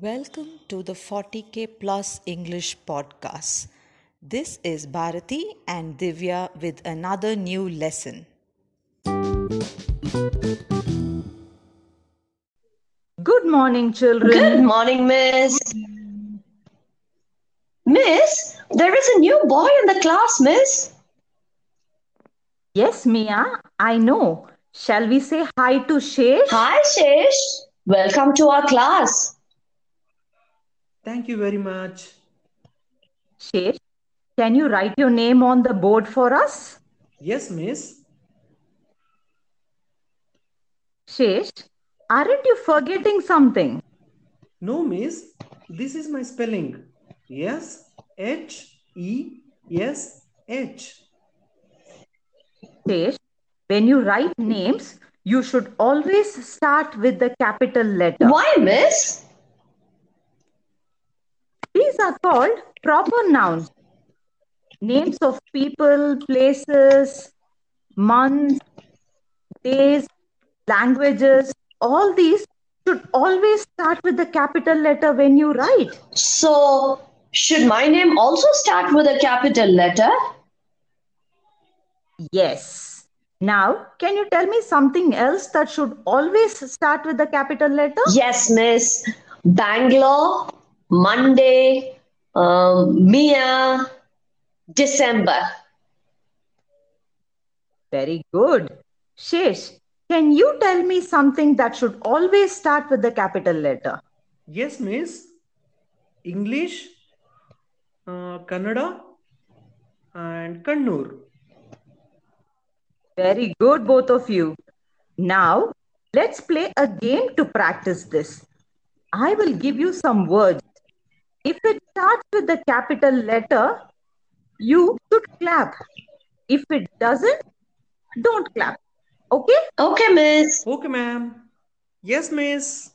Welcome to the 40k Plus English podcast. This is Bharati and Divya with another new lesson. Good morning, children. Good morning, Miss. Miss, there is a new boy in the class, Miss. Yes, Mia, I know. Shall we say hi to Shesh? Hi, Shesh. Welcome to our class. Thank you very much. Shesh, can you write your name on the board for us? Yes, miss. Shesh, aren't you forgetting something? No, miss. This is my spelling. Yes, H E S H. Shesh, when you write names, you should always start with the capital letter. Why, Miss? These are called proper nouns. Names of people, places, months, days, languages, all these should always start with the capital letter when you write. So, should my name also start with a capital letter? Yes. Now, can you tell me something else that should always start with the capital letter? Yes, Miss. Bangalore, Monday, um, Mia, December. Very good. Shesh, can you tell me something that should always start with the capital letter? Yes, miss. English, uh, Kannada, and Kannur. Very good, both of you. Now, let's play a game to practice this. I will give you some words. If it starts with the capital letter, you should clap. If it doesn't, don't clap. Okay? Okay, Miss. Okay, ma'am. Yes, miss.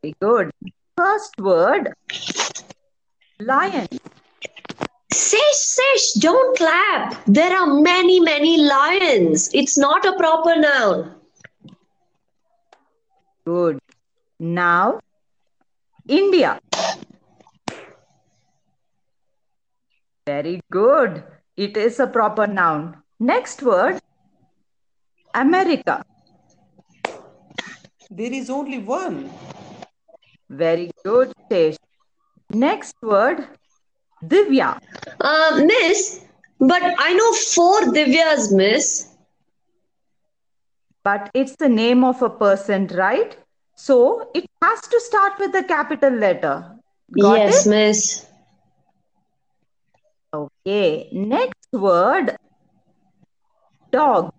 Very good. First word lion. Shesh, shesh, don't clap. There are many, many lions. It's not a proper noun. Good. Now, India. Very good. It is a proper noun. Next word America. There is only one. Very good, Tesh. Next word Divya. Uh, miss, but I know four Divyas, Miss. But it's the name of a person, right? So it has to start with the capital letter. Got yes, it? Miss. Okay. Next word dog.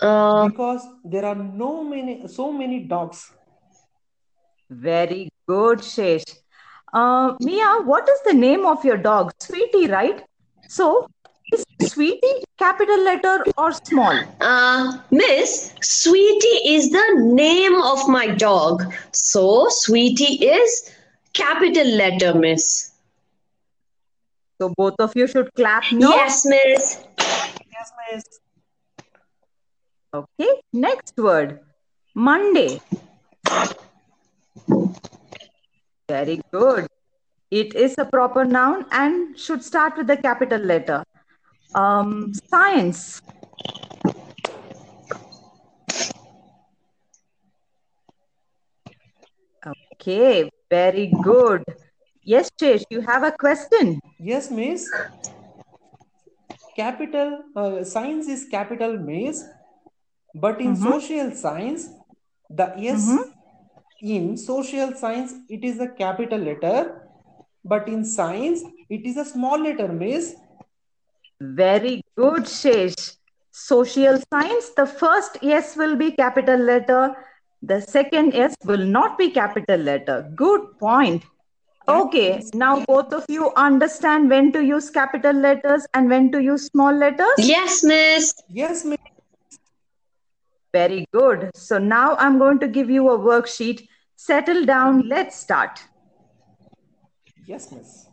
Uh, Because there are no many, so many dogs. Very good, Shesh. Uh, Mia, what is the name of your dog? Sweetie, right? So, is Sweetie capital letter or small? uh, Miss, Sweetie is the name of my dog. So, Sweetie is capital letter, Miss. So, both of you should clap. No? Yes, Miss. Yes, miss. Okay. Next word Monday. Very good. It is a proper noun and should start with the capital letter. Um, science. Okay, very good. Yes, Shesh, you have a question. Yes, miss. Capital uh, science is capital miss, but in Mhm. social science, the S Mhm. in social science it is a capital letter, but in science it is a small letter, miss. Very good, Shesh. Social science, the first S will be capital letter, the second S will not be capital letter. Good point. Okay, now both of you understand when to use capital letters and when to use small letters? Yes, Miss. Yes, miss. Very good. So now I'm going to give you a worksheet. Settle down. Let's start. Yes, miss.